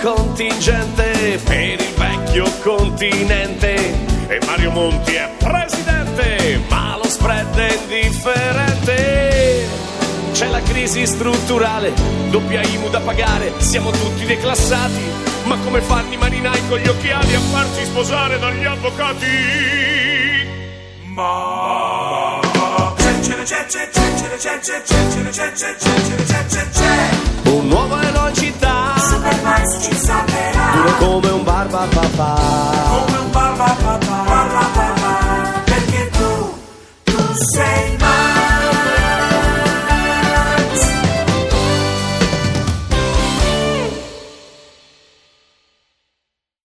contingente per il vecchio continente e Mario Monti è presidente, ma lo spread è indifferente. C'è la crisi strutturale, doppia IMU da pagare, siamo tutti declassati, ma come fanno i marinai con gli occhiali a farci sposare dagli avvocati? Ma come é un barbapapà. Come é Barba papá Porque tu, tu sei